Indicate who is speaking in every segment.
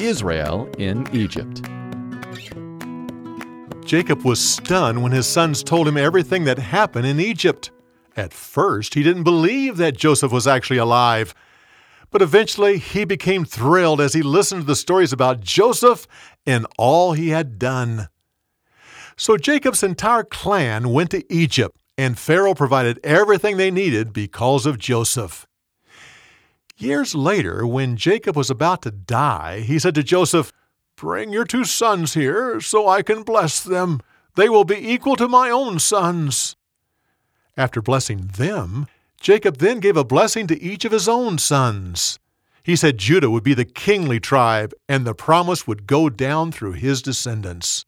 Speaker 1: Israel in Egypt.
Speaker 2: Jacob was stunned when his sons told him everything that happened in Egypt. At first, he didn't believe that Joseph was actually alive. But eventually, he became thrilled as he listened to the stories about Joseph and all he had done. So Jacob's entire clan went to Egypt, and Pharaoh provided everything they needed because of Joseph. Years later, when Jacob was about to die, he said to Joseph, Bring your two sons here so I can bless them. They will be equal to my own sons. After blessing them, Jacob then gave a blessing to each of his own sons. He said Judah would be the kingly tribe, and the promise would go down through his descendants.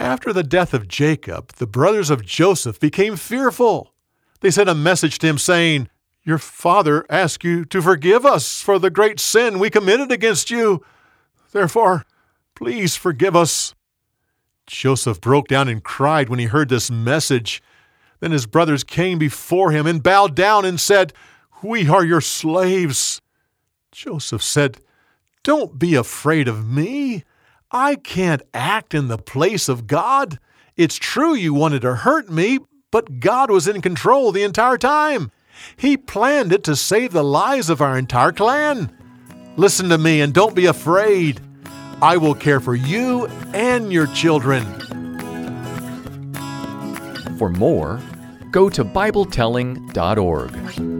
Speaker 2: After the death of Jacob, the brothers of Joseph became fearful. They sent a message to him saying, Your father asks you to forgive us for the great sin we committed against you. Therefore, please forgive us. Joseph broke down and cried when he heard this message. Then his brothers came before him and bowed down and said, We are your slaves. Joseph said, Don't be afraid of me. I can't act in the place of God. It's true you wanted to hurt me, but God was in control the entire time. He planned it to save the lives of our entire clan. Listen to me and don't be afraid. I will care for you and your children.
Speaker 1: For more, go to BibleTelling.org.